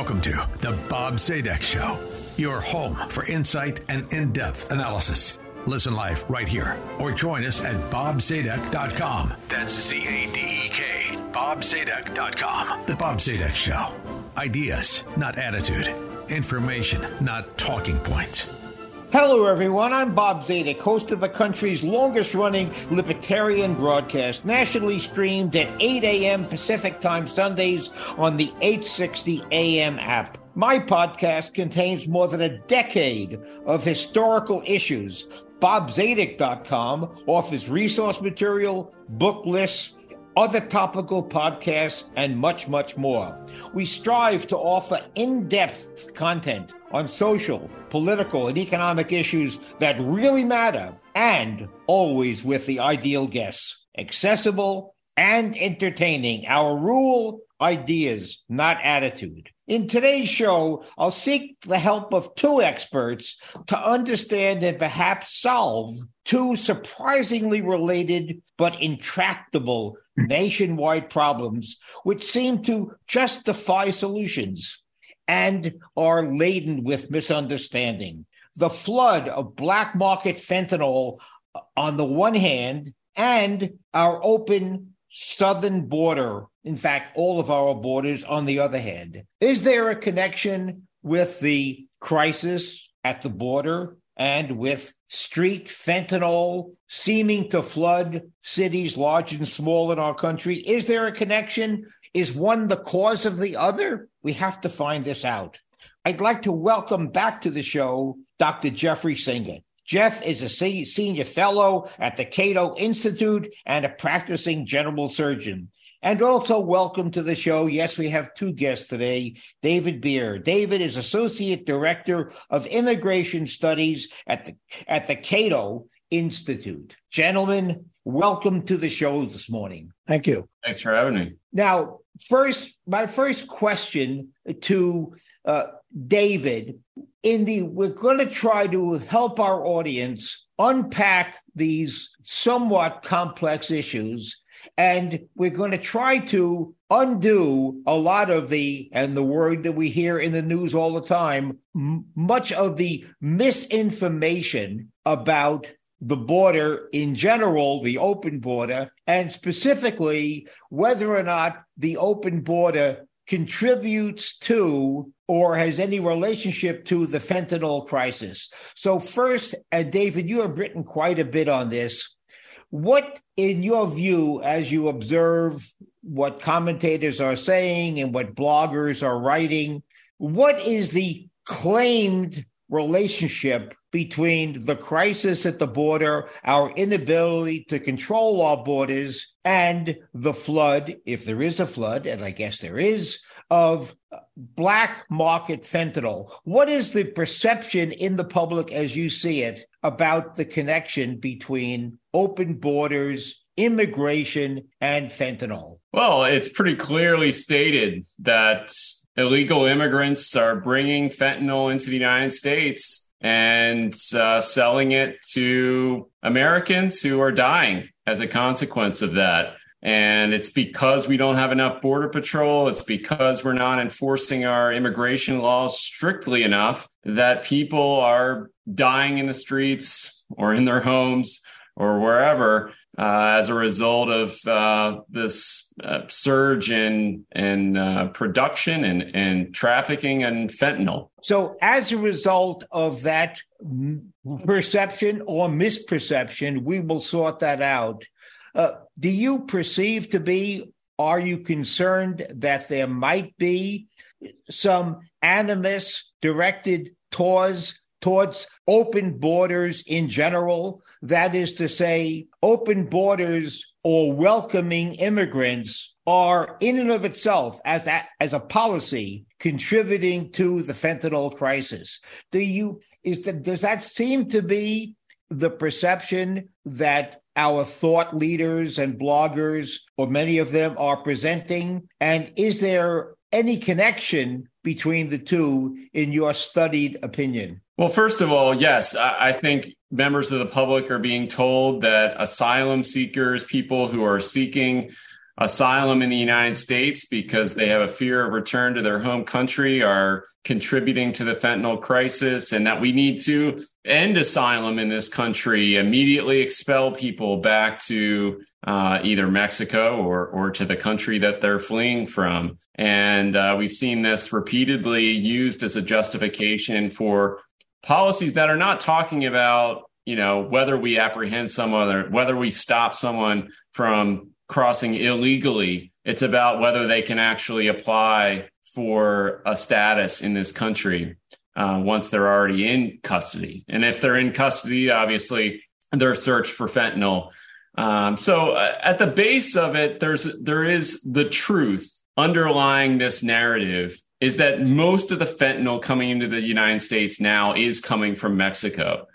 Welcome to the Bob Zadek Show, your home for insight and in depth analysis. Listen live right here or join us at bobzadek.com. That's Z A D E K, bobzadek.com. The Bob Zadek Show. Ideas, not attitude. Information, not talking points. Hello, everyone. I'm Bob Zadek, host of the country's longest running libertarian broadcast, nationally streamed at 8 a.m. Pacific Time Sundays on the 860 AM app. My podcast contains more than a decade of historical issues. BobZadek.com offers resource material, book lists, other topical podcasts, and much, much more. We strive to offer in depth content on social, political, and economic issues that really matter, and always with the ideal guests. Accessible and entertaining. Our rule ideas, not attitude. In today's show, I'll seek the help of two experts to understand and perhaps solve two surprisingly related but intractable nationwide problems which seem to justify solutions and are laden with misunderstanding. The flood of black market fentanyl on the one hand, and our open southern border, in fact, all of our borders on the other hand. Is there a connection with the crisis at the border and with street fentanyl seeming to flood cities large and small in our country? Is there a connection? Is one the cause of the other? We have to find this out. I'd like to welcome back to the show Dr. Jeffrey Singer. Jeff is a senior fellow at the Cato Institute and a practicing general surgeon. And also welcome to the show. Yes, we have two guests today. David Bier. David is associate director of immigration studies at the at the Cato Institute. Gentlemen, welcome to the show this morning. Thank you. Thanks for having me. Now, first, my first question to uh, David in the we're going to try to help our audience unpack these somewhat complex issues and we're going to try to undo a lot of the and the word that we hear in the news all the time m- much of the misinformation about the border in general, the open border, and specifically whether or not the open border contributes to or has any relationship to the fentanyl crisis. So, first, and David, you have written quite a bit on this. What, in your view, as you observe what commentators are saying and what bloggers are writing, what is the claimed relationship between the crisis at the border, our inability to control our borders, and the flood, if there is a flood, and I guess there is, of black market fentanyl. What is the perception in the public as you see it about the connection between open borders, immigration, and fentanyl? Well, it's pretty clearly stated that illegal immigrants are bringing fentanyl into the United States and uh, selling it to Americans who are dying as a consequence of that. And it's because we don't have enough border patrol. It's because we're not enforcing our immigration laws strictly enough that people are dying in the streets or in their homes or wherever uh, as a result of uh, this uh, surge in in uh, production and, and trafficking and fentanyl. So, as a result of that perception or misperception, we will sort that out. Uh, do you perceive to be? Are you concerned that there might be some animus directed towards towards open borders in general. That is to say, open borders or welcoming immigrants are in and of itself as a, as a policy contributing to the fentanyl crisis. Do you is that does that seem to be the perception that our thought leaders and bloggers or many of them are presenting and is there any connection between the two in your studied opinion? Well, first of all, yes, I think members of the public are being told that asylum seekers, people who are seeking asylum in the United States because they have a fear of return to their home country are contributing to the fentanyl crisis and that we need to end asylum in this country, immediately expel people back to uh, either Mexico or, or to the country that they're fleeing from. And uh, we've seen this repeatedly used as a justification for policies that are not talking about you know whether we apprehend someone or whether we stop someone from crossing illegally it's about whether they can actually apply for a status in this country uh, once they're already in custody and if they're in custody obviously they're searched for fentanyl um, so uh, at the base of it there's there is the truth underlying this narrative is that most of the fentanyl coming into the United States now is coming from Mexico.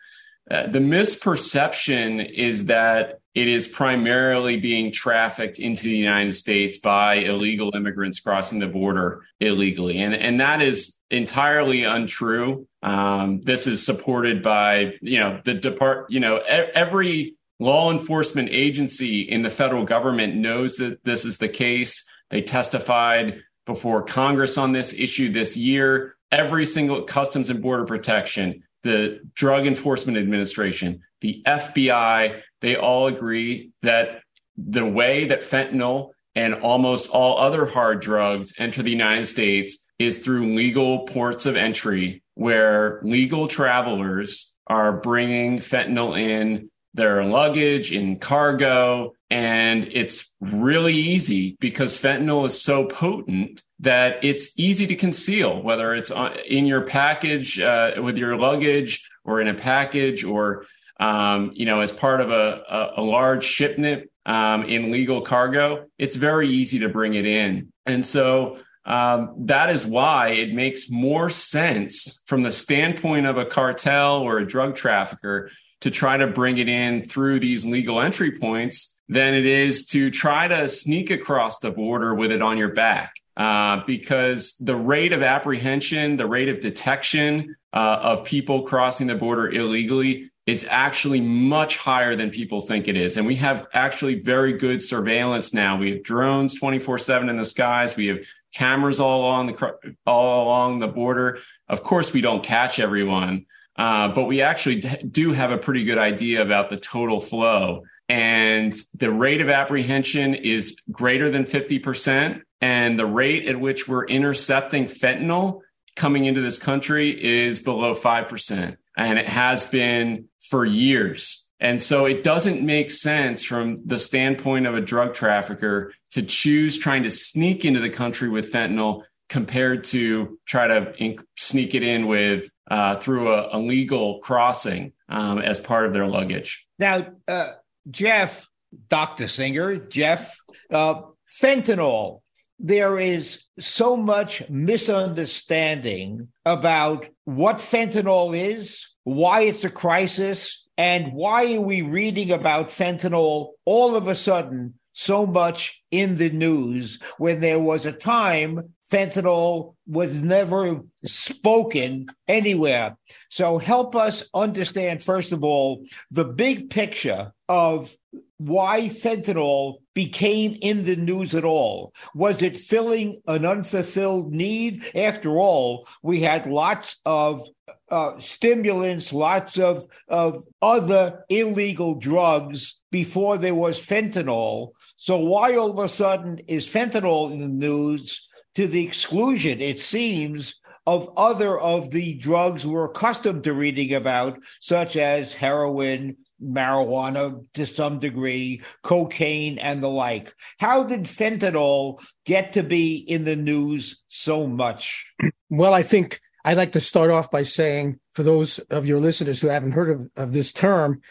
Uh, the misperception is that it is primarily being trafficked into the United States by illegal immigrants crossing the border illegally. And, and that is entirely untrue. Um, this is supported by, you know, the depart, you know, every law enforcement agency in the federal government knows that this is the case. They testified before Congress on this issue this year. Every single Customs and Border Protection, the Drug Enforcement Administration, the FBI, they all agree that the way that fentanyl and almost all other hard drugs enter the United States is through legal ports of entry where legal travelers are bringing fentanyl in their luggage, in cargo, and it's really easy because fentanyl is so potent that it's easy to conceal, whether it's in your package uh, with your luggage or in a package or, um, you know, as part of a, a, a large shipment um, in legal cargo. It's very easy to bring it in. And so um, that is why it makes more sense from the standpoint of a cartel or a drug trafficker to try to bring it in through these legal entry points than it is to try to sneak across the border with it on your back. Uh, because the rate of apprehension, the rate of detection uh, of people crossing the border illegally is actually much higher than people think it is. And we have actually very good surveillance now. We have drones 24 seven in the skies. We have cameras all along the, all along the border. Of course, we don't catch everyone. Uh, but we actually do have a pretty good idea about the total flow and the rate of apprehension is greater than 50%. And the rate at which we're intercepting fentanyl coming into this country is below 5%. And it has been for years. And so it doesn't make sense from the standpoint of a drug trafficker to choose trying to sneak into the country with fentanyl compared to try to sneak it in with uh, through a, a, legal crossing um, as part of their luggage. Now, uh, Jeff, Dr. Singer, Jeff, uh, fentanyl. There is so much misunderstanding about what fentanyl is, why it's a crisis, and why are we reading about fentanyl all of a sudden so much in the news when there was a time fentanyl was never spoken anywhere. So help us understand, first of all, the big picture of why fentanyl became in the news at all. Was it filling an unfulfilled need? After all, we had lots of uh, stimulants, lots of, of other illegal drugs before there was fentanyl. So why all of a sudden is fentanyl in the news? To the exclusion, it seems, of other of the drugs we're accustomed to reading about, such as heroin, marijuana to some degree, cocaine, and the like. How did fentanyl get to be in the news so much? Well, I think I'd like to start off by saying for those of your listeners who haven't heard of, of this term,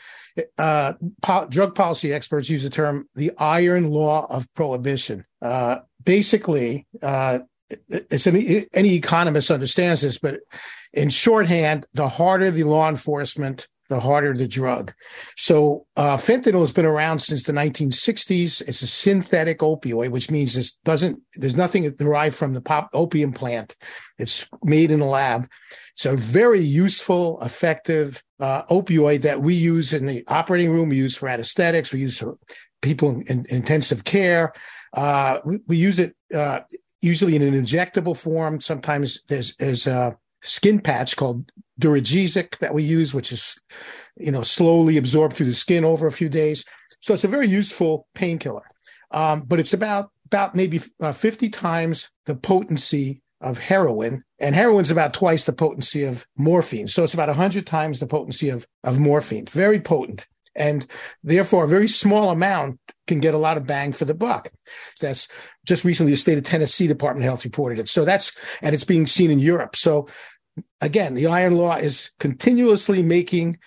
uh, po- drug policy experts use the term the iron law of prohibition. Uh, basically, uh, it's any, any economist understands this, but in shorthand, the harder the law enforcement, the harder the drug. So uh, fentanyl has been around since the 1960s. It's a synthetic opioid, which means this doesn't. There's nothing derived from the pop opium plant. It's made in a lab. It's a very useful, effective uh, opioid that we use in the operating room. We use for anesthetics. We use for people in, in intensive care. Uh, we, we, use it uh, usually in an injectable form. Sometimes there's, there's a skin patch called Duragesic that we use, which is, you know, slowly absorbed through the skin over a few days. So it's a very useful painkiller. Um, but it's about about maybe uh, 50 times the potency of heroin, and heroin's about twice the potency of morphine. So it's about 100 times the potency of, of morphine. Very potent. And therefore, a very small amount can get a lot of bang for the buck. That's just recently the state of Tennessee Department of Health reported it. So that's, and it's being seen in Europe. So again, the iron law is continuously making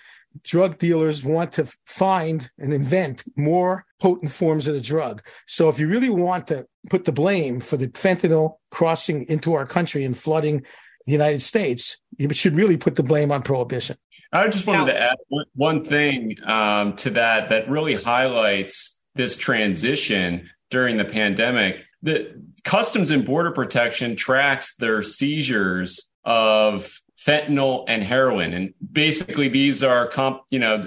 drug dealers want to find and invent more potent forms of the drug. So if you really want to put the blame for the fentanyl crossing into our country and flooding the United States, you should really put the blame on prohibition. I just wanted now, to add one thing um, to that that really highlights this transition during the pandemic. The Customs and Border Protection tracks their seizures of fentanyl and heroin and basically these are comp, you know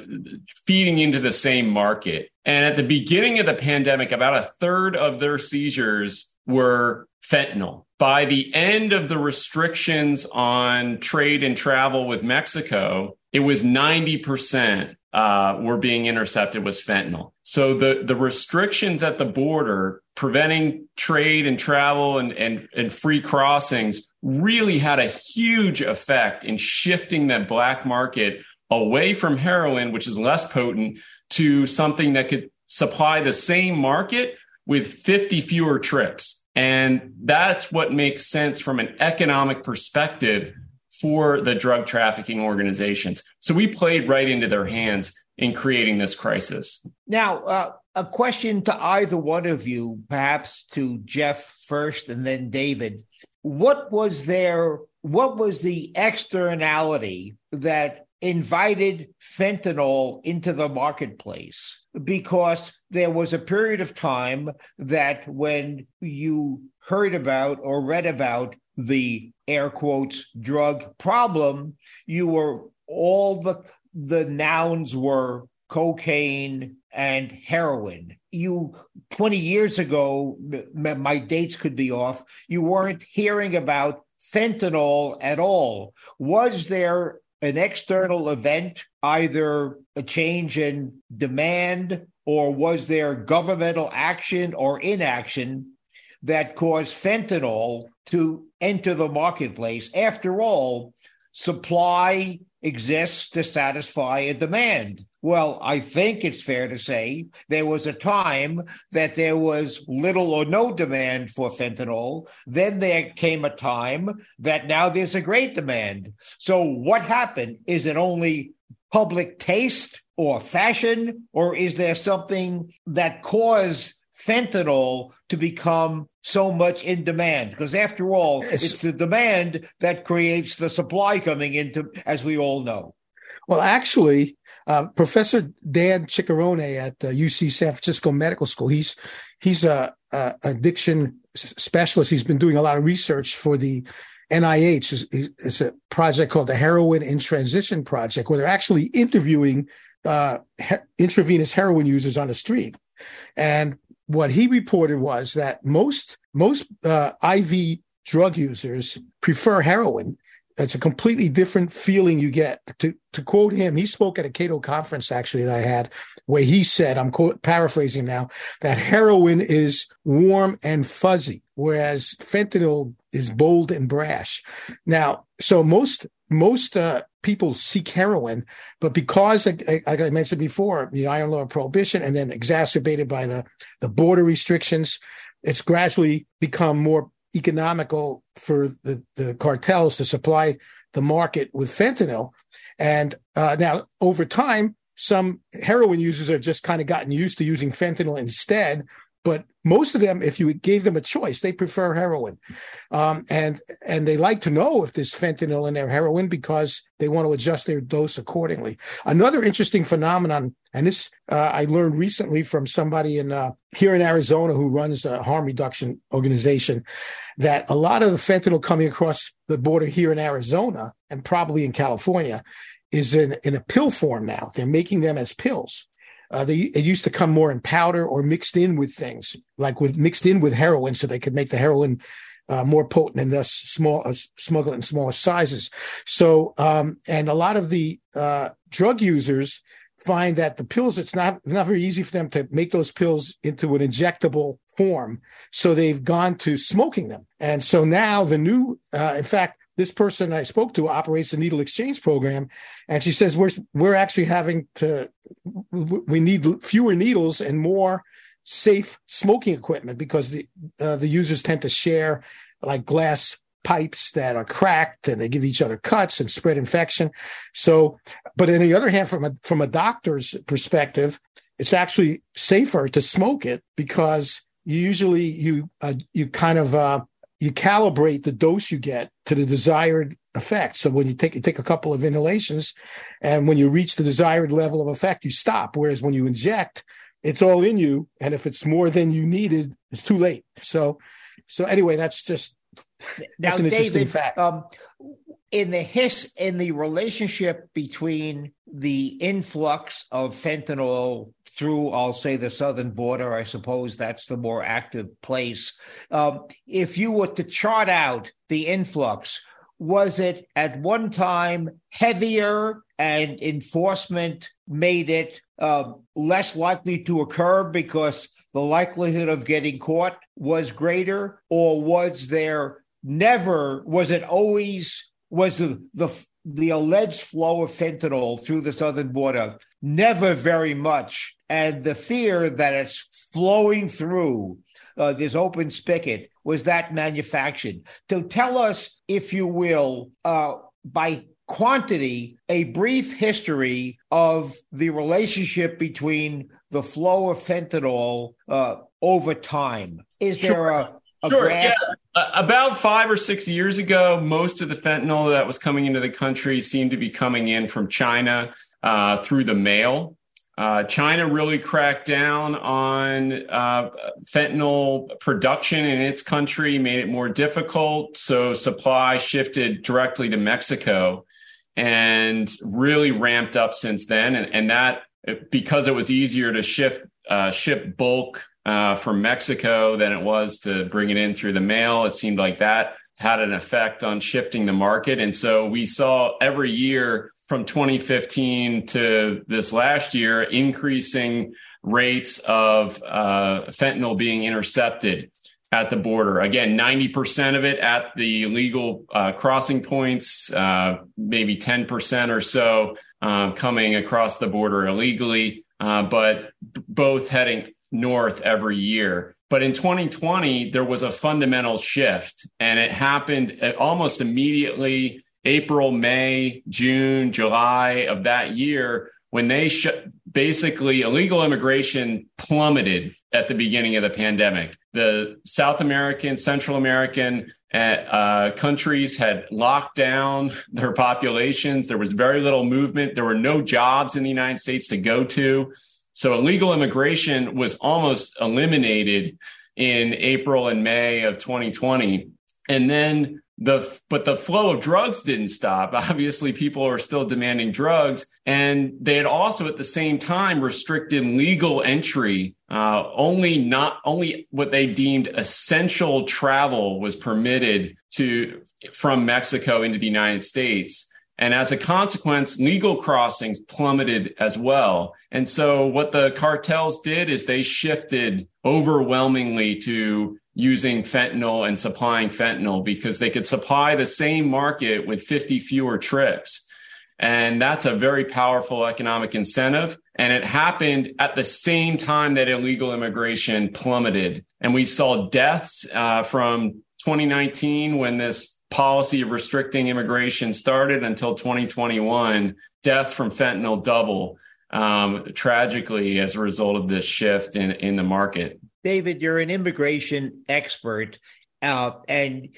feeding into the same market and at the beginning of the pandemic about a third of their seizures were fentanyl by the end of the restrictions on trade and travel with mexico it was 90% uh, were being intercepted was fentanyl. So the the restrictions at the border preventing trade and travel and, and, and free crossings really had a huge effect in shifting that black market away from heroin, which is less potent, to something that could supply the same market with 50 fewer trips. And that's what makes sense from an economic perspective for the drug trafficking organizations. So we played right into their hands in creating this crisis. Now, uh, a question to either one of you, perhaps to Jeff first and then David. What was there? What was the externality that invited fentanyl into the marketplace? Because there was a period of time that when you heard about or read about the air quotes drug problem, you were all the the nouns were cocaine and heroin. You 20 years ago, my dates could be off, you weren't hearing about fentanyl at all. Was there an external event, either a change in demand, or was there governmental action or inaction that caused fentanyl to enter the marketplace? After all, supply exists to satisfy a demand. Well, I think it's fair to say there was a time that there was little or no demand for fentanyl. Then there came a time that now there's a great demand. So what happened? Is it only public taste or fashion, or is there something that caused fentanyl to become so much in demand. Because after all it's, it's, the demand that creates the supply coming into as we all know. Well actually uh, professor dan ciccarone at the uc san francisco medical school he's he's a, a, addiction specialist. He's been doing a lot of research for the nih it's, it's a project called the heroin in transition project where they're actually interviewing uh, he- intravenous heroin users on the street. And what he reported was that most most uh, IV drug users prefer heroin. That's a completely different feeling you get. To to quote him, he spoke at a Cato conference actually that I had, where he said, I'm paraphrasing now, that heroin is warm and fuzzy, whereas fentanyl is bold and brash. Now, so most most uh, people seek heroin, but because, like I mentioned before, the iron law of prohibition, and then exacerbated by the the border restrictions, it's gradually become more economical for the, the cartels to supply the market with fentanyl. And uh, now, over time, some heroin users have just kind of gotten used to using fentanyl instead. But most of them, if you gave them a choice, they prefer heroin, um, and and they like to know if there's fentanyl in their heroin because they want to adjust their dose accordingly. Another interesting phenomenon, and this uh, I learned recently from somebody in uh, here in Arizona who runs a harm reduction organization, that a lot of the fentanyl coming across the border here in Arizona and probably in California is in in a pill form now. They're making them as pills. Uh, they it used to come more in powder or mixed in with things like with mixed in with heroin, so they could make the heroin uh, more potent and thus small uh, smuggle it in smaller sizes. So um, and a lot of the uh, drug users find that the pills it's not it's not very easy for them to make those pills into an injectable form so they've gone to smoking them and so now the new uh, in fact this person I spoke to operates a needle exchange program, and she says we're we're actually having to we need fewer needles and more safe smoking equipment because the uh, the users tend to share like glass pipes that are cracked and they give each other cuts and spread infection. So, but on the other hand, from a from a doctor's perspective, it's actually safer to smoke it because you usually you uh, you kind of uh, you calibrate the dose you get to the desired effect. So when you take you take a couple of inhalations, and when you reach the desired level of effect, you stop. Whereas when you inject, it's all in you, and if it's more than you needed, it's too late. So, so anyway, that's just that's now, an interesting David, fact. Um, in the his in the relationship between the influx of fentanyl through, I'll say, the southern border. I suppose that's the more active place. Um, if you were to chart out the influx, was it at one time heavier and enforcement made it uh, less likely to occur because the likelihood of getting caught was greater? Or was there never, was it always, was the, the the alleged flow of fentanyl through the southern border never very much and the fear that it's flowing through uh, this open spigot was that manufactured. To tell us, if you will, uh, by quantity, a brief history of the relationship between the flow of fentanyl uh, over time. Is there sure. a a sure, graph? Yeah. Uh, about five or six years ago, most of the fentanyl that was coming into the country seemed to be coming in from China uh, through the mail. Uh, China really cracked down on uh, fentanyl production in its country, made it more difficult. So supply shifted directly to Mexico and really ramped up since then. And, and that, because it was easier to shift, uh, ship bulk uh, from Mexico than it was to bring it in through the mail, it seemed like that had an effect on shifting the market. And so we saw every year from 2015 to this last year, increasing rates of uh, fentanyl being intercepted at the border. Again, 90% of it at the legal uh, crossing points, uh, maybe 10% or so uh, coming across the border illegally, uh, but both heading north every year. But in 2020, there was a fundamental shift, and it happened uh, almost immediately April, May, June, July of that year when they sh- basically illegal immigration plummeted at the beginning of the pandemic. The South American, Central American uh, uh, countries had locked down their populations. There was very little movement. There were no jobs in the United States to go to. So illegal immigration was almost eliminated in April and May of 2020. And then the but the flow of drugs didn't stop. Obviously people are still demanding drugs and they had also at the same time restricted legal entry uh, only not only what they deemed essential travel was permitted to from mexico into the united states. And as a consequence legal crossings plummeted as well. And so what the cartels did is they shifted overwhelmingly to using fentanyl and supplying fentanyl because they could supply the same market with 50 fewer trips. And that's a very powerful economic incentive. And it happened at the same time that illegal immigration plummeted. And we saw deaths uh, from 2019 when this policy of restricting immigration started until 2021, deaths from fentanyl double um, tragically as a result of this shift in, in the market. David, you're an immigration expert, uh, and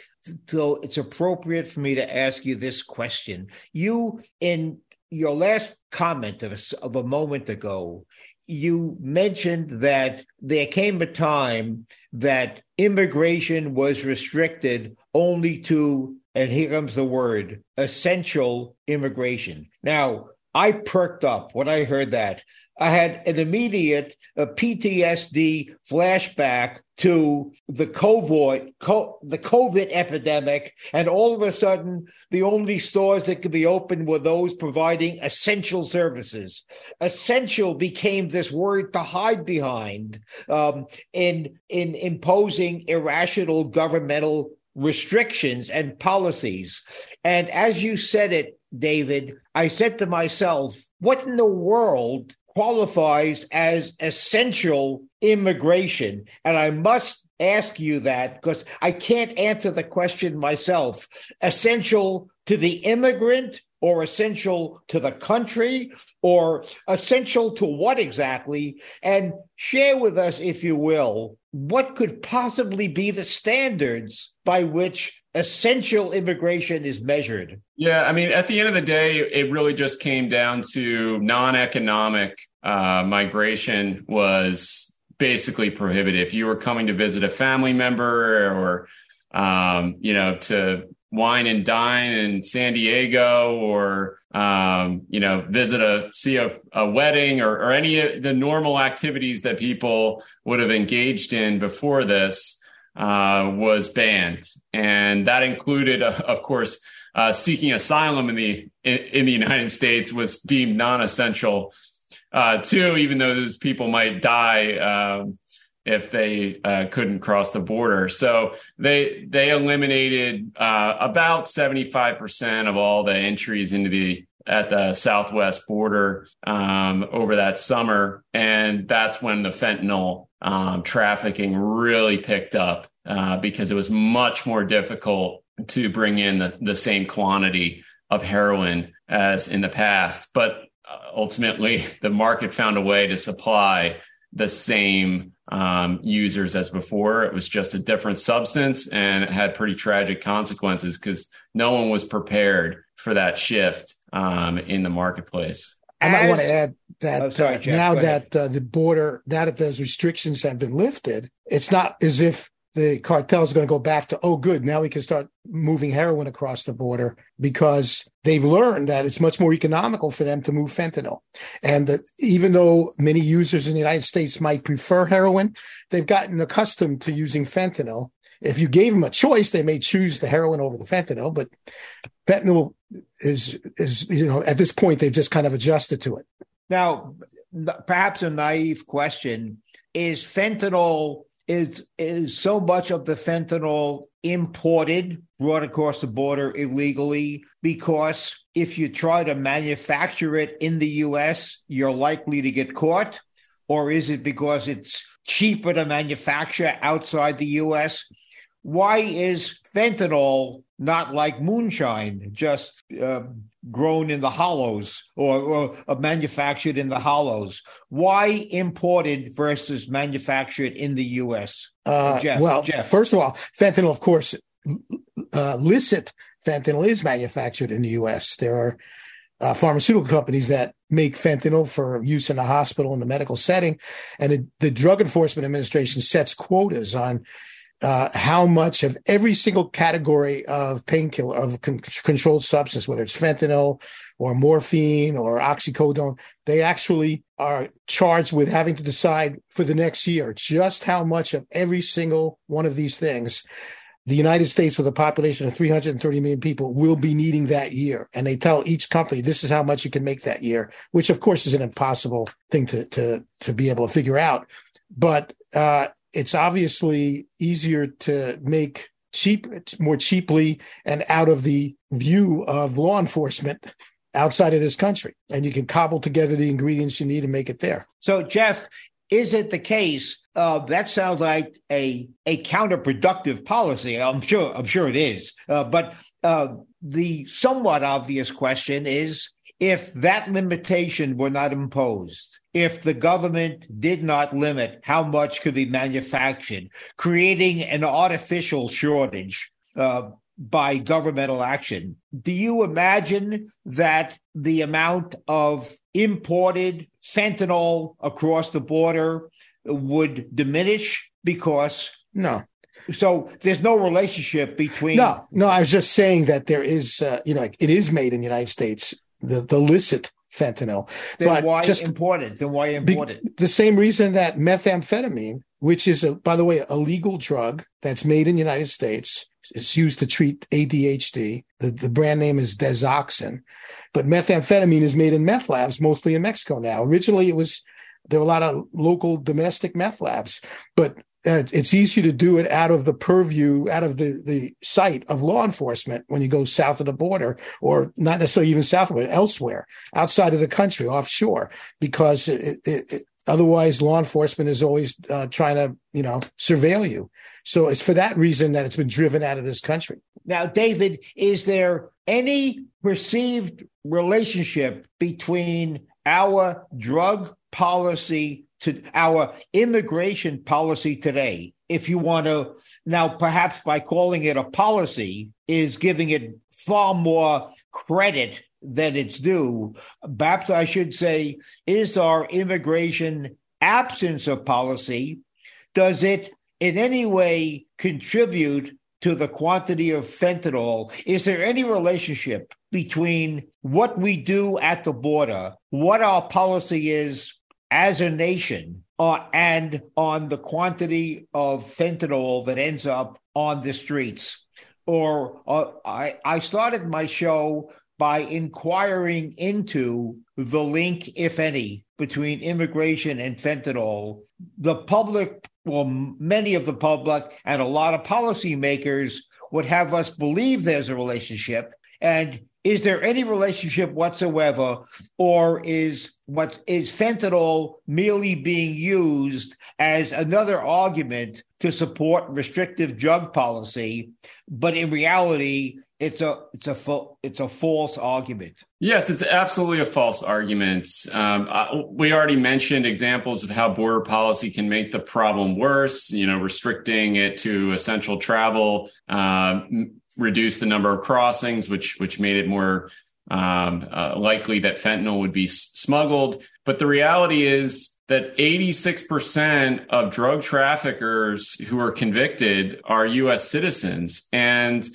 so it's appropriate for me to ask you this question. You, in your last comment of a, of a moment ago, you mentioned that there came a time that immigration was restricted only to, and here comes the word, essential immigration. Now, I perked up when I heard that. I had an immediate uh, PTSD flashback to the COVID, co- the COVID epidemic, and all of a sudden, the only stores that could be open were those providing essential services. Essential became this word to hide behind um, in in imposing irrational governmental restrictions and policies. And as you said it, David, I said to myself, what in the world qualifies as essential immigration? And I must ask you that because I can't answer the question myself. Essential to the immigrant or essential to the country or essential to what exactly? And share with us, if you will, what could possibly be the standards by which essential immigration is measured? Yeah, I mean, at the end of the day, it really just came down to non economic uh, migration was basically prohibited. If you were coming to visit a family member or, um, you know, to wine and dine in San Diego or, um, you know, visit a, see a, a wedding or, or any of the normal activities that people would have engaged in before this, uh, was banned. And that included, uh, of course, uh, seeking asylum in the, in, in, the United States was deemed non-essential, uh, too, even though those people might die, um, if they uh, couldn't cross the border. So they they eliminated uh, about 75% of all the entries into the at the southwest border um, over that summer, and that's when the fentanyl um, trafficking really picked up uh, because it was much more difficult to bring in the, the same quantity of heroin as in the past. But uh, ultimately, the market found a way to supply the same um, users as before. It was just a different substance and it had pretty tragic consequences because no one was prepared for that shift um, in the marketplace. I might want to add that oh, sorry, uh, Jeff, now that uh, the border, now that those restrictions have been lifted, it's not as if the cartel is going to go back to, oh, good, now we can start moving heroin across the border because they've learned that it's much more economical for them to move fentanyl. And that even though many users in the United States might prefer heroin, they've gotten accustomed to using fentanyl. If you gave them a choice, they may choose the heroin over the fentanyl, but fentanyl is, is, you know, at this point, they've just kind of adjusted to it. Now, perhaps a naive question is fentanyl is is so much of the fentanyl imported brought across the border illegally? Because if you try to manufacture it in the US you're likely to get caught. Or is it because it's cheaper to manufacture outside the US why is fentanyl not like moonshine just uh, grown in the hollows or, or uh, manufactured in the hollows. Why imported versus manufactured in the U.S.? Uh, Jeff, well, Jeff. first of all, fentanyl, of course, uh, licit fentanyl is manufactured in the U.S. There are uh, pharmaceutical companies that make fentanyl for use in the hospital in the medical setting, and it, the Drug Enforcement Administration sets quotas on uh, how much of every single category of painkiller of con- controlled substance, whether it's fentanyl or morphine or oxycodone, they actually are charged with having to decide for the next year just how much of every single one of these things the United States, with a population of 330 million people, will be needing that year. And they tell each company, this is how much you can make that year, which of course is an impossible thing to, to, to be able to figure out. But, uh, it's obviously easier to make cheap more cheaply and out of the view of law enforcement outside of this country and you can cobble together the ingredients you need and make it there so jeff is it the case? Uh, that sounds like a a counterproductive policy. I'm sure. I'm sure it is. Uh, but uh, the somewhat obvious question is if that limitation were not imposed, if the government did not limit how much could be manufactured, creating an artificial shortage uh, by governmental action, do you imagine that the amount of imported fentanyl across the border would diminish because no. So there's no relationship between no no i was just saying that there is uh, you know it is made in the united states. The the licit fentanyl. Then but why just imported? Then why imported? be, the same reason that methamphetamine which is a, by the way a legal drug that's made in the united states it's used to treat adhd the, the brand name is desoxyn but methamphetamine is made in meth labs mostly in mexico now. Originally it was there were a lot of local domestic meth labs, but it's easy to do it out of the purview, out of the, the sight of law enforcement when you go south of the border, or not necessarily even south of it, elsewhere, outside of the country, offshore, because it, it, it, otherwise law enforcement is always uh, trying to, you know, surveil you. So it's for that reason that it's been driven out of this country. Now, David, is there any perceived relationship between our drug policy to our immigration policy today, if you want to now perhaps by calling it a policy is giving it far more credit than it's due. Perhaps I should say, is our immigration absence of policy, does it in any way contribute to the quantity of fentanyl? Is there any relationship between what we do at the border, what our policy is as a nation uh, and on the quantity of fentanyl that ends up on the streets. Or uh, I, I started my show by inquiring into the link, if any, between immigration and fentanyl. The public, well, many of the public and a lot of policymakers would have us believe there's a relationship. And is there any relationship whatsoever, or is what is fentanyl merely being used as another argument to support restrictive drug policy? But in reality, it's a it's a it's a false argument. Yes, it's absolutely a false argument. Um, I, we already mentioned examples of how border policy can make the problem worse. You know, restricting it to essential travel. Um, reduce the number of crossings, which which made it more um, uh, likely that fentanyl would be s- smuggled. But the reality is that 86% of drug traffickers who are convicted are U.S. citizens, and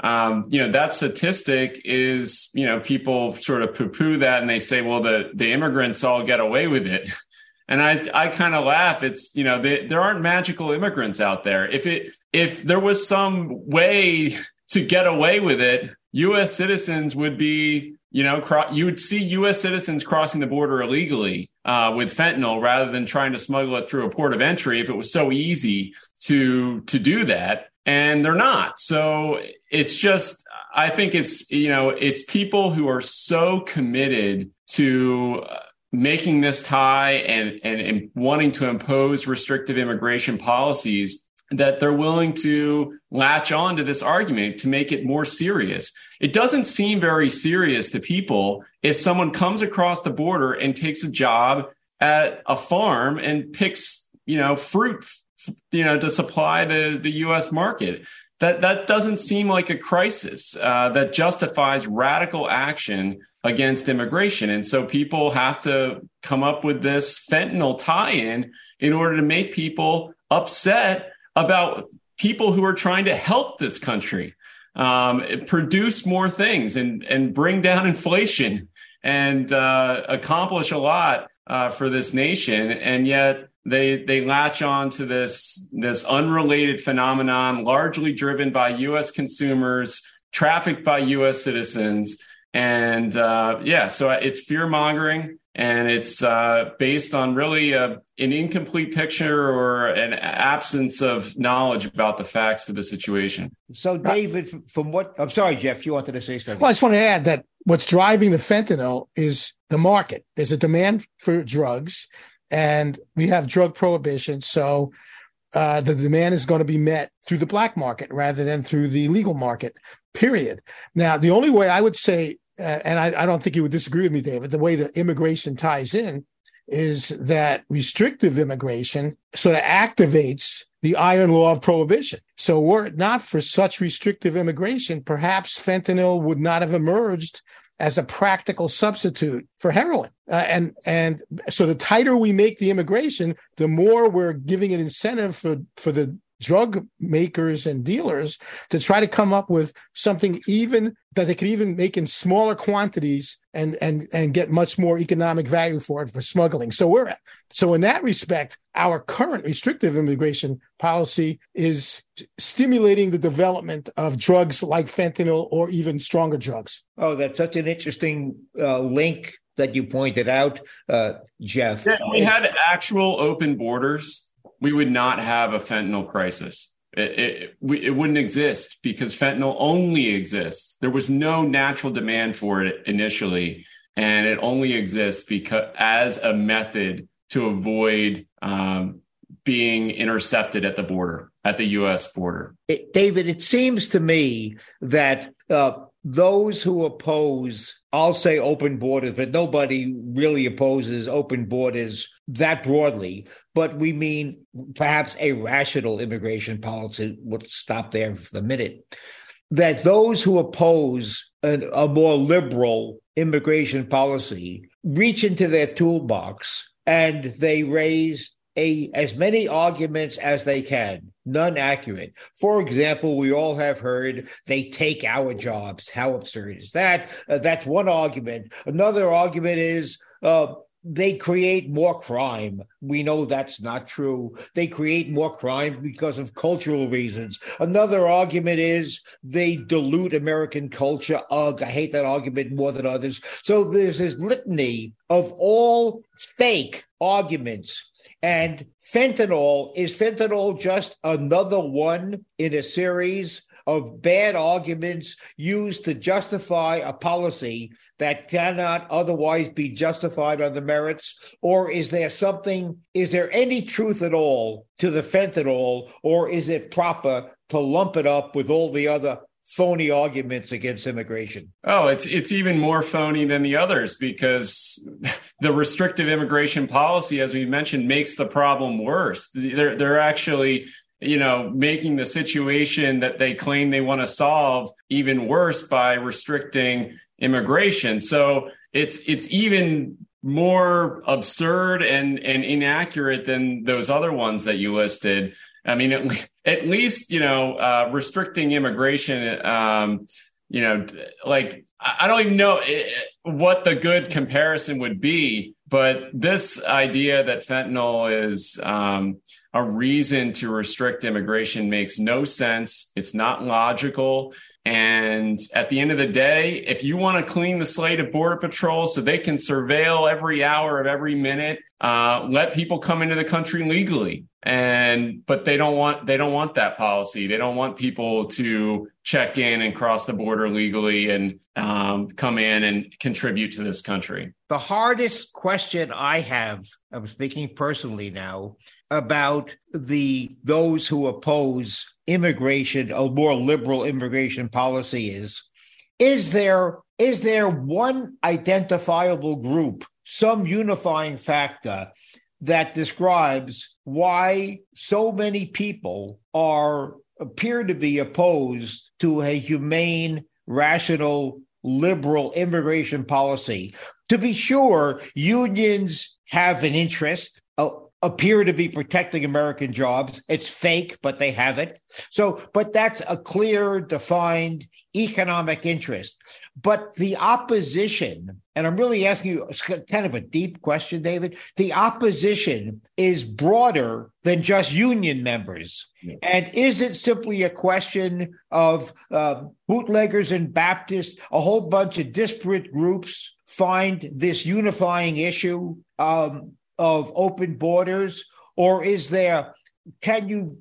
um, you know that statistic is you know people sort of poo-poo that and they say, well, the the immigrants all get away with it. And I, I kind of laugh. It's, you know, they, there aren't magical immigrants out there. If it, if there was some way to get away with it, U.S. citizens would be, you know, cro- you would see U.S. citizens crossing the border illegally uh, with fentanyl rather than trying to smuggle it through a port of entry if it was so easy to to do that. And they're not. So it's just, I think it's, you know, it's people who are so committed to. Uh, making this tie and, and, and wanting to impose restrictive immigration policies that they're willing to latch on to this argument to make it more serious. It doesn't seem very serious to people if someone comes across the border and takes a job at a farm and picks, you know, fruit, you know, to supply the, the U.S. market. That, that doesn't seem like a crisis uh, that justifies radical action against immigration. And so people have to come up with this fentanyl tie in in order to make people upset about people who are trying to help this country um, produce more things and and bring down inflation and uh, accomplish a lot uh, for this nation, and yet they they latch on to this this unrelated phenomenon, largely driven by U.S. consumers, trafficked by U.S. citizens, and uh, yeah, so it's fear mongering and it's uh, based on really a, an incomplete picture or an absence of knowledge about the facts of the situation. So, David, from what I'm sorry, Jeff, you wanted to say something. Well, I just want to add that what's driving the fentanyl is the market. There's a demand for drugs, and we have drug prohibition. So uh, the demand is going to be met through the black market rather than through the legal market. Period. Now, the only way I would say, uh, and I, I don't think you would disagree with me, David, the way that immigration ties in is that restrictive immigration sort of activates the iron law of prohibition. So were it not for such restrictive immigration, perhaps fentanyl would not have emerged as a practical substitute for heroin. Uh, and and so the tighter we make the immigration, the more we're giving an incentive for for the drug makers and dealers to try to come up with something even that they could even make in smaller quantities and and and get much more economic value for it for smuggling. So we're so in that respect, our current restrictive immigration policy is stimulating the development of drugs like fentanyl or even stronger drugs. Oh, that's such an interesting uh, link that you pointed out, uh, Jeff. Yeah, we had actual open borders we would not have a fentanyl crisis. It, it, it, wouldn't exist because fentanyl only exists. There was no natural demand for it initially, and it only exists because as a method to avoid um, being intercepted at the border, at the U.S. border. It, David, it seems to me that uh, those who oppose, I'll say open borders, but nobody really opposes open borders that broadly. But we mean perhaps a rational immigration policy. We'll stop there for the minute. That those who oppose an, a more liberal immigration policy reach into their toolbox and they raise a as many arguments as they can, none accurate. For example, we all have heard they take our jobs. How absurd is that? Uh, that's one argument. Another argument is uh, they create more crime. We know that's not true. They create more crime because of cultural reasons. Another argument is they dilute American culture. Ugh, I hate that argument more than others. So there's this litany of all fake arguments and fentanyl is fentanyl just another one in a series of bad arguments used to justify a policy that cannot otherwise be justified on the merits? Or is there something, is there any truth at all to the fentanyl, or is it proper to lump it up with all the other phony arguments against immigration. Oh, it's it's even more phony than the others because the restrictive immigration policy, as we mentioned, makes the problem worse. They're they're actually you know making the situation that they claim they want to solve even worse by restricting immigration. So it's it's even more absurd and and inaccurate than those other ones that you listed. I mean, at, at least you know uh, restricting immigration. Um, you know, like I don't even know eh, what the good comparison would be, but this idea that fentanyl is um, a reason to restrict immigration makes no sense. It's not logical. And at the end of the day, if you want to clean the slate of Border Patrol so they can surveil every hour of every minute, uh, let people come into the country legally. And but they don't want they don't want that policy. They don't want people to check in and cross the border legally and um, come in and contribute to this country. The hardest question I have, I'm speaking personally now, about the those who oppose immigration, a more liberal immigration policy is is there is there one identifiable group, some unifying factor that describes why so many people are appear to be opposed to a humane, rational, liberal immigration policy. To be sure, unions have an interest, uh, appear to be protecting American jobs. It's fake, but they have it. So, but that's a clear, defined economic interest. But the opposition, and I'm really asking you kind of a deep question, David. The opposition is broader than just union members. Yeah. And is it simply a question of uh, bootleggers and Baptists, a whole bunch of disparate groups find this unifying issue? Um, of open borders, or is there? Can you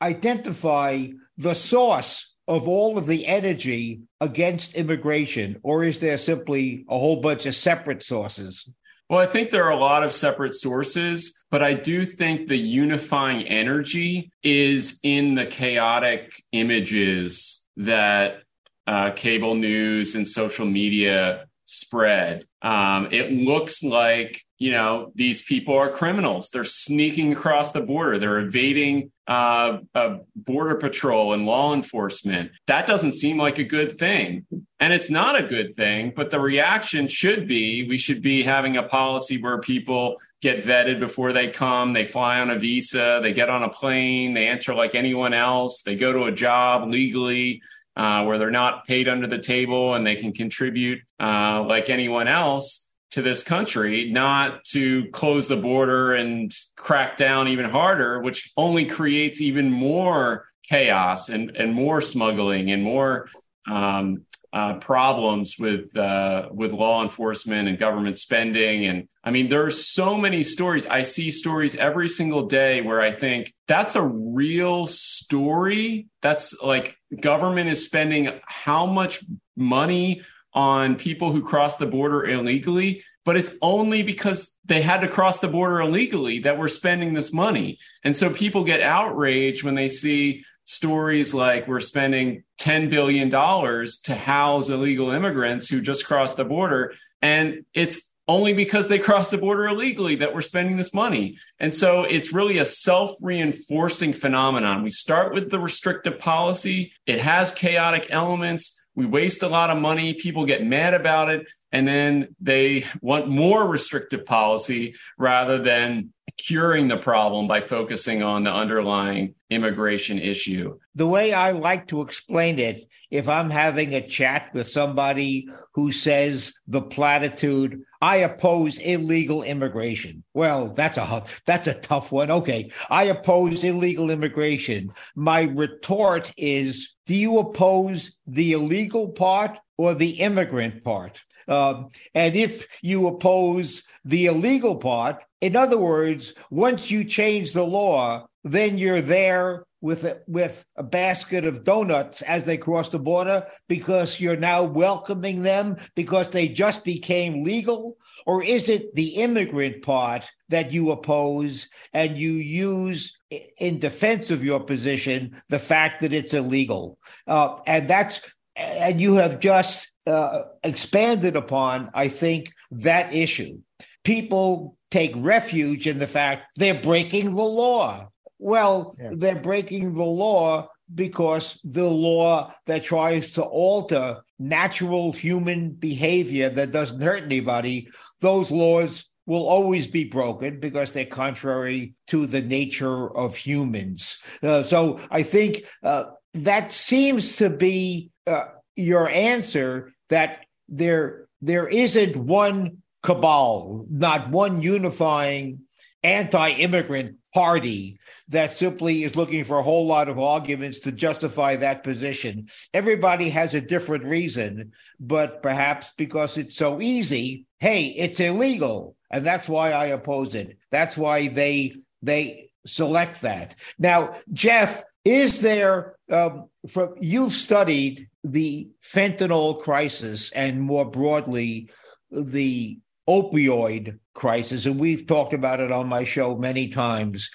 identify the source of all of the energy against immigration, or is there simply a whole bunch of separate sources? Well, I think there are a lot of separate sources, but I do think the unifying energy is in the chaotic images that uh, cable news and social media spread. Um, it looks like, you know, these people are criminals. They're sneaking across the border. They're evading uh, uh, border patrol and law enforcement. That doesn't seem like a good thing. And it's not a good thing, but the reaction should be we should be having a policy where people get vetted before they come. They fly on a visa, they get on a plane, they enter like anyone else, they go to a job legally uh, where they're not paid under the table and they can contribute uh, like anyone else to this country, not to close the border and crack down even harder, which only creates even more chaos and, and more smuggling and more um, uh, problems with uh, with law enforcement and government spending. And I mean, there are so many stories. I see stories every single day where I think that's a real story. That's like government is spending how much money on people who cross the border illegally, but it's only because they had to cross the border illegally that we're spending this money. And so people get outraged when they see stories like we're spending $10 billion to house illegal immigrants who just crossed the border. And it's only because they crossed the border illegally that we're spending this money. And so it's really a self reinforcing phenomenon. We start with the restrictive policy, it has chaotic elements. We waste a lot of money. People get mad about it. And then they want more restrictive policy rather than curing the problem by focusing on the underlying immigration issue. The way I like to explain it, if I'm having a chat with somebody who says the platitude, I oppose illegal immigration. Well, that's a that's a tough one. Okay, I oppose illegal immigration. My retort is, do you oppose the illegal part or the immigrant part? Um, and if you oppose the illegal part, in other words, once you change the law, then you're there with a, with a basket of donuts as they cross the border because you're now welcoming them because they just became legal? Or is it the immigrant part that you oppose and you use in defense of your position the fact that it's illegal? Uh, and that's and you have just uh, expanded upon, I think, that issue. People take refuge in the fact they're breaking the law. Well, yeah. they're breaking the law because the law that tries to alter natural human behavior that doesn't hurt anybody, those laws will always be broken because they're contrary to the nature of humans. Uh, so I think uh, that seems to be uh, your answer that there there isn't one cabal, not one unifying anti immigrant party that simply is looking for a whole lot of arguments to justify that position. Everybody has a different reason, but perhaps because it's so easy, hey, it's illegal. And that's why I oppose it. That's why they they select that. Now, Jeff, is there um, from you've studied the fentanyl crisis and more broadly the opioid crisis, and we've talked about it on my show many times.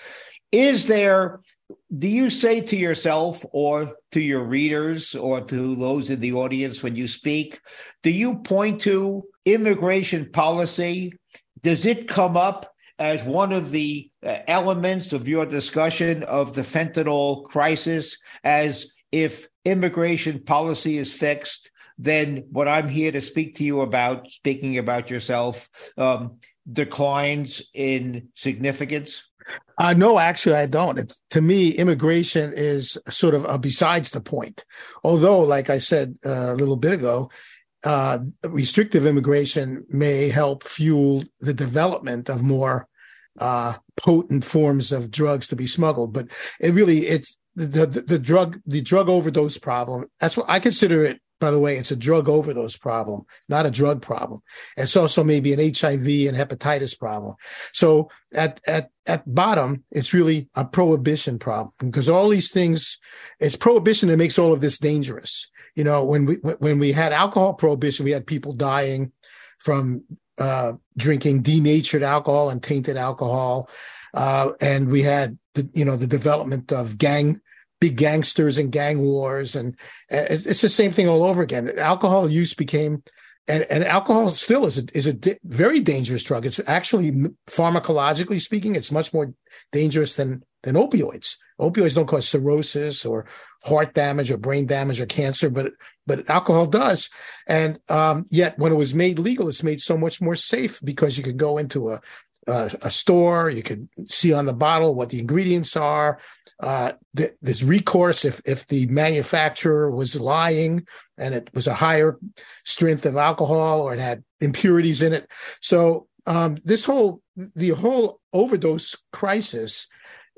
Is there, do you say to yourself or to your readers or to those in the audience when you speak, do you point to immigration policy? Does it come up as one of the uh, elements of your discussion of the fentanyl crisis as if immigration policy is fixed, then what I'm here to speak to you about, speaking about yourself, um, declines in significance? Uh, no, actually, I don't. It's, to me, immigration is sort of a besides the point. Although, like I said uh, a little bit ago, uh, restrictive immigration may help fuel the development of more uh, potent forms of drugs to be smuggled. But it really, it's the, the, the drug the drug overdose problem. That's what I consider it by the way, it's a drug overdose problem, not a drug problem. It's also maybe an HIV and hepatitis problem. So at at at bottom, it's really a prohibition problem because all these things, it's prohibition that makes all of this dangerous. You know, when we when we had alcohol prohibition, we had people dying from uh, drinking denatured alcohol and tainted alcohol, uh, and we had the you know the development of gang big gangsters and gang wars, and it's the same thing all over again. Alcohol use became and, and alcohol still is a, is a di- very dangerous drug. It's actually pharmacologically speaking, it's much more dangerous than than opioids. Opioids don't cause cirrhosis or heart damage or brain damage or cancer, but but alcohol does. And um, yet, when it was made legal, it's made so much more safe because you could go into a a, a store, you could see on the bottle what the ingredients are. Uh, th- there's recourse if if the manufacturer was lying and it was a higher strength of alcohol or it had impurities in it. So um, this whole the whole overdose crisis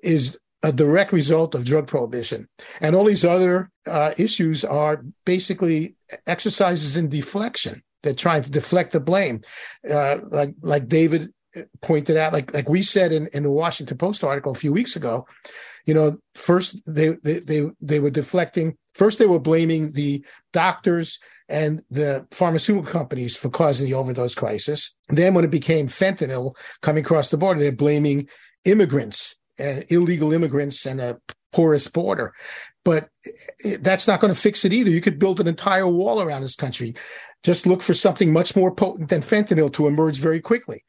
is a direct result of drug prohibition. And all these other uh, issues are basically exercises in deflection. They're trying to deflect the blame. Uh, like like David pointed out, like like we said in, in the Washington Post article a few weeks ago, you know, first they they they, they were deflecting. First, they were blaming the doctors and the pharmaceutical companies for causing the overdose crisis. Then, when it became fentanyl coming across the border, they're blaming immigrants uh, illegal immigrants and a porous border. But that's not going to fix it either. You could build an entire wall around this country. Just look for something much more potent than fentanyl to emerge very quickly.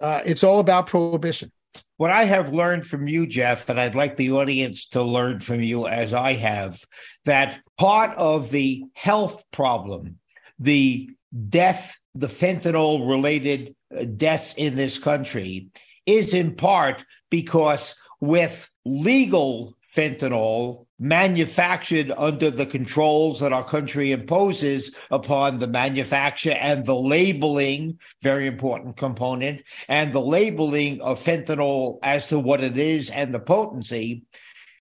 Uh, it's all about prohibition. What I have learned from you, Jeff, and I'd like the audience to learn from you as I have, that part of the health problem, the death, the fentanyl related uh, deaths in this country, is in part because with legal fentanyl manufactured under the controls that our country imposes upon the manufacture and the labeling, very important component, and the labeling of fentanyl as to what it is and the potency.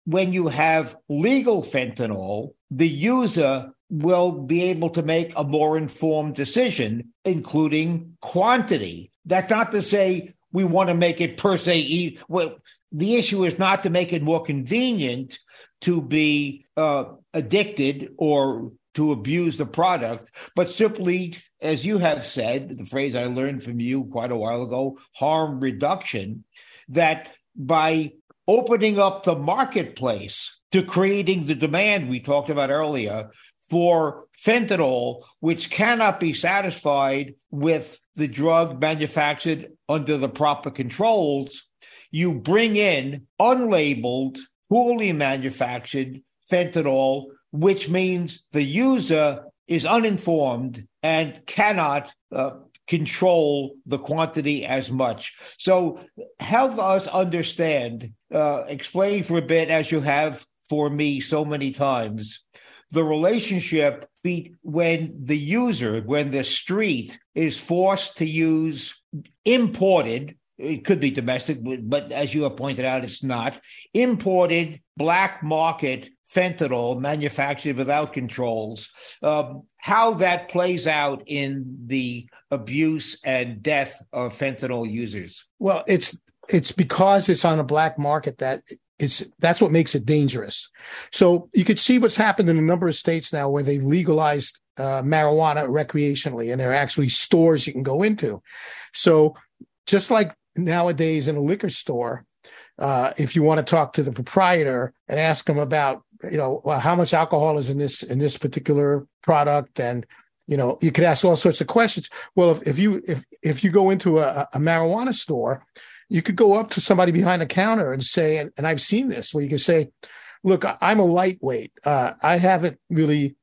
When you have legal fentanyl, the user will be able to make a more informed decision, including quantity. That's not to say we want to make it per se. Well, the issue is not to make it more convenient to be uh, addicted or to abuse the product, but simply, as you have said, the phrase I learned from you quite a while ago, harm reduction, that by opening up the marketplace to creating the demand we talked about earlier for fentanyl, which cannot be satisfied with the drug manufactured under the proper controls, you bring in unlabeled, poorly manufactured fentanyl, which means the user is uninformed and cannot uh, control the quantity as much. So, help us understand, uh, explain for a bit, as you have for me so many times, the relationship be- when the user, when the street is forced to use imported it could be domestic, but as you have pointed out, it's not. Imported black market fentanyl manufactured without controls, um, how that plays out in the abuse and death of fentanyl users. Well, it's it's because it's on a black market that it's that's what makes it dangerous. So you could see what's happened in a number of states now where they've legalized uh, marijuana recreationally, and there are actually stores you can go into. So just like nowadays in a liquor store, uh, if you want to talk to the proprietor and ask him about, you know, well, how much alcohol is in this in this particular product, and you know, you could ask all sorts of questions. Well, if, if you if if you go into a, a marijuana store, you could go up to somebody behind the counter and say, and, and I've seen this where you can say, "Look, I'm a lightweight. Uh, I haven't really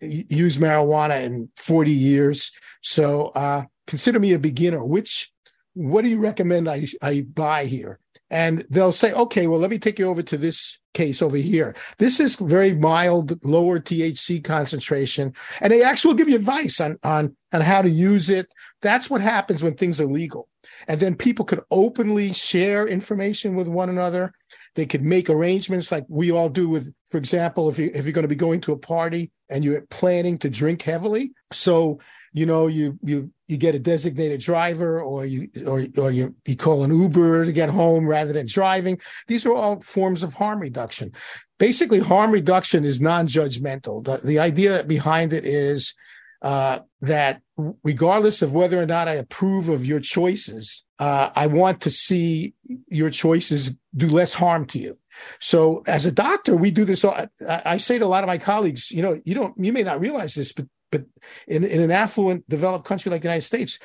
used marijuana in 40 years, so uh, consider me a beginner. Which what do you recommend I, I buy here? And they'll say, okay, well, let me take you over to this case over here. This is very mild, lower THC concentration. And they actually will give you advice on, on, on how to use it. That's what happens when things are legal. And then people could openly share information with one another. They could make arrangements like we all do with, for example, if you if you're going to be going to a party and you're planning to drink heavily. So you know you you you get a designated driver or you or or you, you call an uber to get home rather than driving these are all forms of harm reduction basically harm reduction is non-judgmental the, the idea behind it is uh, that regardless of whether or not I approve of your choices, uh, I want to see your choices do less harm to you. So as a doctor, we do this. All, I, I say to a lot of my colleagues, you know, you don't, you may not realize this, but but in, in an affluent, developed country like the United States,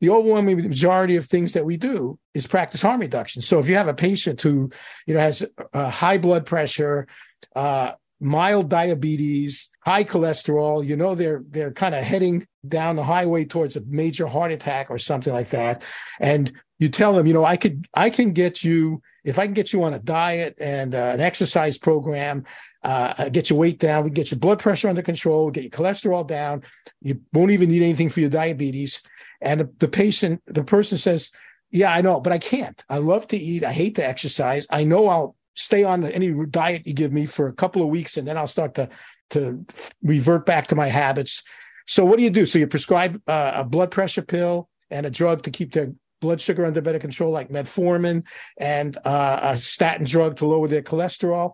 the overwhelming majority of things that we do is practice harm reduction. So if you have a patient who, you know, has uh, high blood pressure, uh, mild diabetes, high cholesterol, you know they're they're kind of heading down the highway towards a major heart attack or something like that, and you tell them, you know, I could I can get you if I can get you on a diet and uh, an exercise program, uh, get your weight down, we get your blood pressure under control, get your cholesterol down, you won't even need anything for your diabetes. And the, the patient, the person says, "Yeah, I know, but I can't. I love to eat. I hate to exercise. I know I'll stay on any diet you give me for a couple of weeks, and then I'll start to to revert back to my habits." So what do you do? So you prescribe uh, a blood pressure pill and a drug to keep their blood sugar under better control, like metformin, and uh, a statin drug to lower their cholesterol.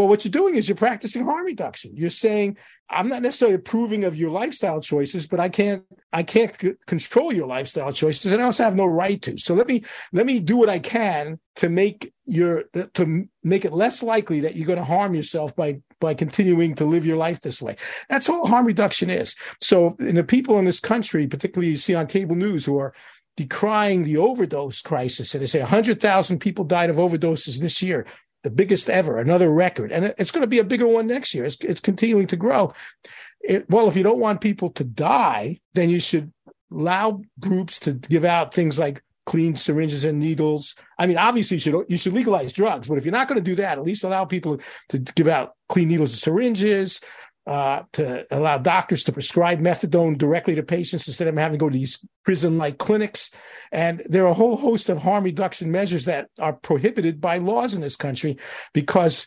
Well, what you're doing is you're practicing harm reduction. You're saying, I'm not necessarily approving of your lifestyle choices, but I can't I can't c- control your lifestyle choices, and I also have no right to. So let me let me do what I can to make your to make it less likely that you're going to harm yourself by by continuing to live your life this way. That's all harm reduction is. So, in the people in this country, particularly you see on cable news, who are decrying the overdose crisis, and they say 100,000 people died of overdoses this year the biggest ever, another record. And it's going to be a bigger one next year. It's, it's continuing to grow. It, well, if you don't want people to die, then you should allow groups to give out things like clean syringes and needles. I mean, obviously, you should you should legalize drugs, but if you're not going to do that, at least allow people to give out clean needles and syringes, uh, to allow doctors to prescribe methadone directly to patients instead of having to go to these prison-like clinics. And there are a whole host of harm reduction measures that are prohibited by laws in this country because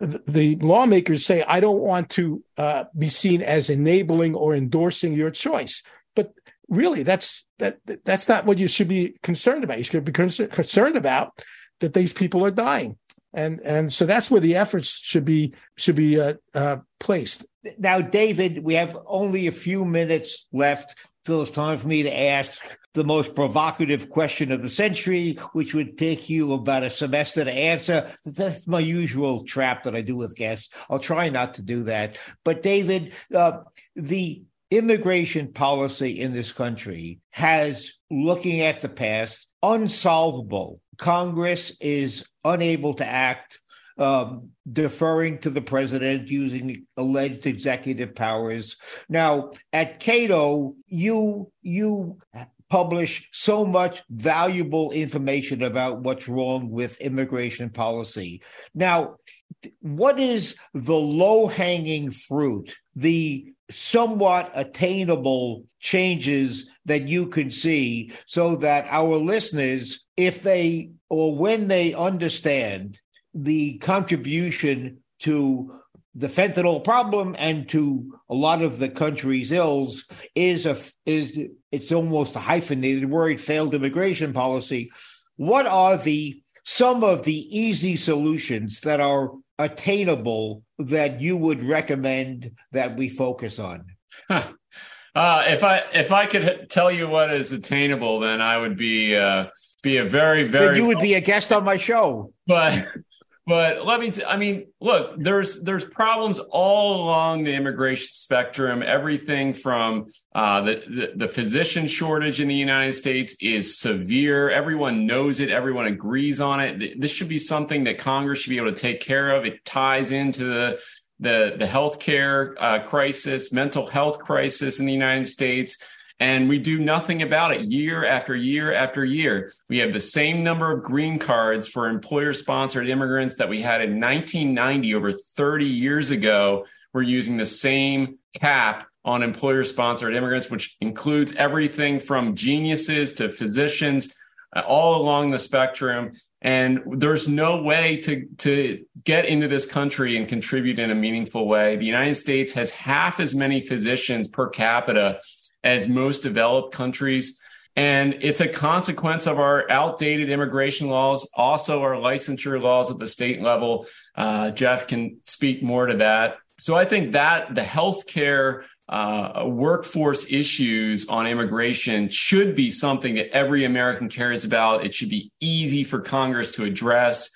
the lawmakers say, I don't want to uh, be seen as enabling or endorsing your choice. But really, that's that that's not what you should be concerned about. You should be concerned about that these people are dying and and so that's where the efforts should be should be uh, uh, placed. Now, David, we have only a few minutes left, so it's time for me to ask the most provocative question of the century, which would take you about a semester to answer. That's my usual trap that I do with guests. I'll try not to do that. But David, uh, the immigration policy in this country has, looking at the past, unsolvable. Congress is unable to act, um, deferring to the president using alleged executive powers. Now, at Cato, you you publish so much valuable information about what's wrong with immigration policy. Now, what is the low hanging fruit, the somewhat attainable changes that you can see so that our listeners, if they or when they understand the contribution to the fentanyl problem and to a lot of the country's ills is a is it's almost a hyphenated word failed immigration policy. What are the some of the easy solutions that are attainable that you would recommend that we focus on? Huh. uh, if i if i could tell you what is attainable then i would be uh, be a very very then you would be a guest on my show. But but let me, t- I mean, look, there's there's problems all along the immigration spectrum. Everything from uh, the, the, the physician shortage in the United States is severe. Everyone knows it. Everyone agrees on it. This should be something that Congress should be able to take care of. It ties into the the the healthcare uh, crisis, mental health crisis in the United States and we do nothing about it year after year after year. We have the same number of green cards for employer sponsored immigrants that we had in 1990, over 30 years ago. We're using the same cap on employer sponsored immigrants, which includes everything from geniuses to physicians, uh, all along the spectrum. And there's no way to, to get into this country and contribute in a meaningful way. The United States has half as many physicians per capita as most developed countries. And it's a consequence of our outdated immigration laws, also our licensure laws at the state level. Uh, Jeff can speak more to that. So I think that the healthcare uh, workforce issues on immigration should be something that every American cares about. It should be easy for Congress to address.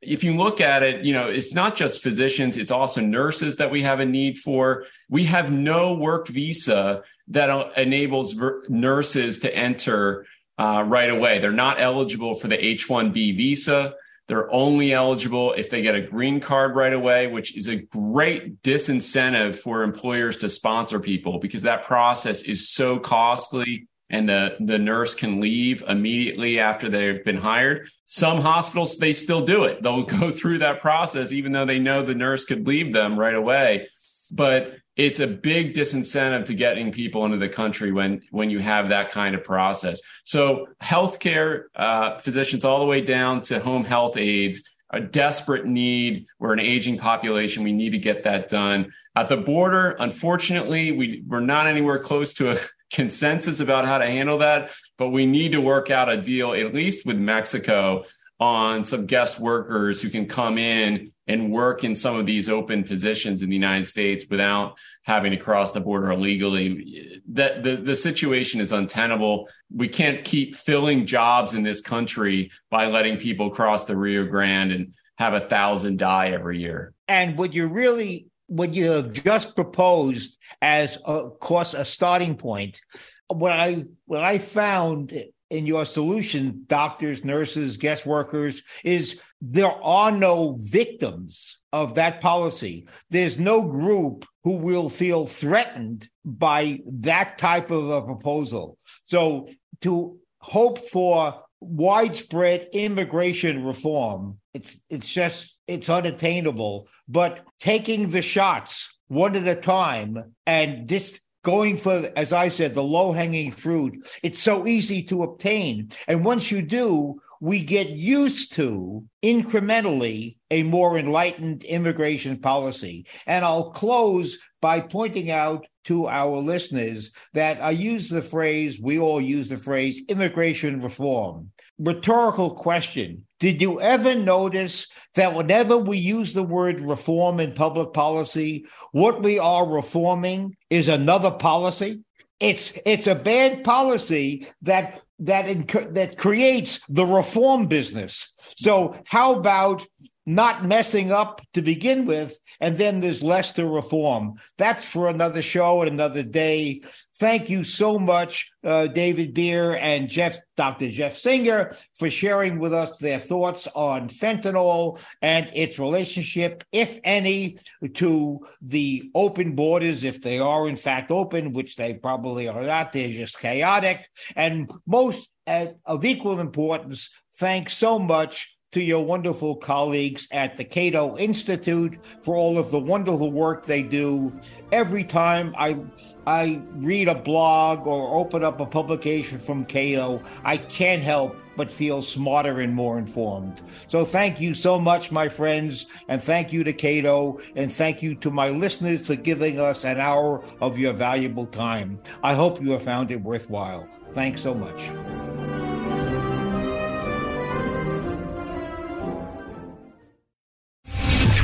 If you look at it, you know, it's not just physicians, it's also nurses that we have a need for. We have no work visa that enables ver- nurses to enter uh, right away. They're not eligible for the H 1B visa. They're only eligible if they get a green card right away, which is a great disincentive for employers to sponsor people because that process is so costly and the, the nurse can leave immediately after they've been hired. Some hospitals, they still do it. They'll go through that process, even though they know the nurse could leave them right away. But it's a big disincentive to getting people into the country when when you have that kind of process. So healthcare uh, physicians all the way down to home health aides, a desperate need. We're an aging population. We need to get that done. At the border, unfortunately, we, we're not anywhere close to a consensus about how to handle that, but we need to work out a deal, at least with Mexico, on some guest workers who can come in and work in some of these open positions in the United States without having to cross the border illegally. That the, the situation is untenable. We can't keep filling jobs in this country by letting people cross the Rio Grande and have a thousand die every year. And what you really what you have just proposed as of course a starting point, what I what I found in your solution, doctors, nurses, guest workers, is there are no victims of that policy. There's no group who will feel threatened by that type of a proposal. So to hope for widespread immigration reform, it's it's just it's unattainable. But taking the shots one at a time and this going for, as I said, the low hanging fruit. It's so easy to obtain. And once you do, we get used to incrementally a more enlightened immigration policy. And I'll close by pointing out to our listeners that I use the phrase, we all use the phrase immigration reform. Rhetorical question. Did you ever notice that whenever we use the word reform in public policy, what we are reforming is another policy? It's it's a bad policy that that inc- that creates the reform business. So how about not messing up to begin with, and then there's less to reform. That's for another show and another day. Thank you so much, uh, David Bier and Jeff, Dr. Jeff Singer, for sharing with us their thoughts on fentanyl and its relationship, if any, to the open borders, if they are in fact open, which they probably are not. They're just chaotic. And most uh, of equal importance, thanks so much to your wonderful colleagues at the Cato Institute for all of the wonderful work they do. Every time I I read a blog or open up a publication from Cato, I can't help but feel smarter and more informed. So thank you so much, my friends, and thank you to Cato, and thank you to my listeners for giving us an hour of your valuable time. I hope you have found it worthwhile. Thanks so much.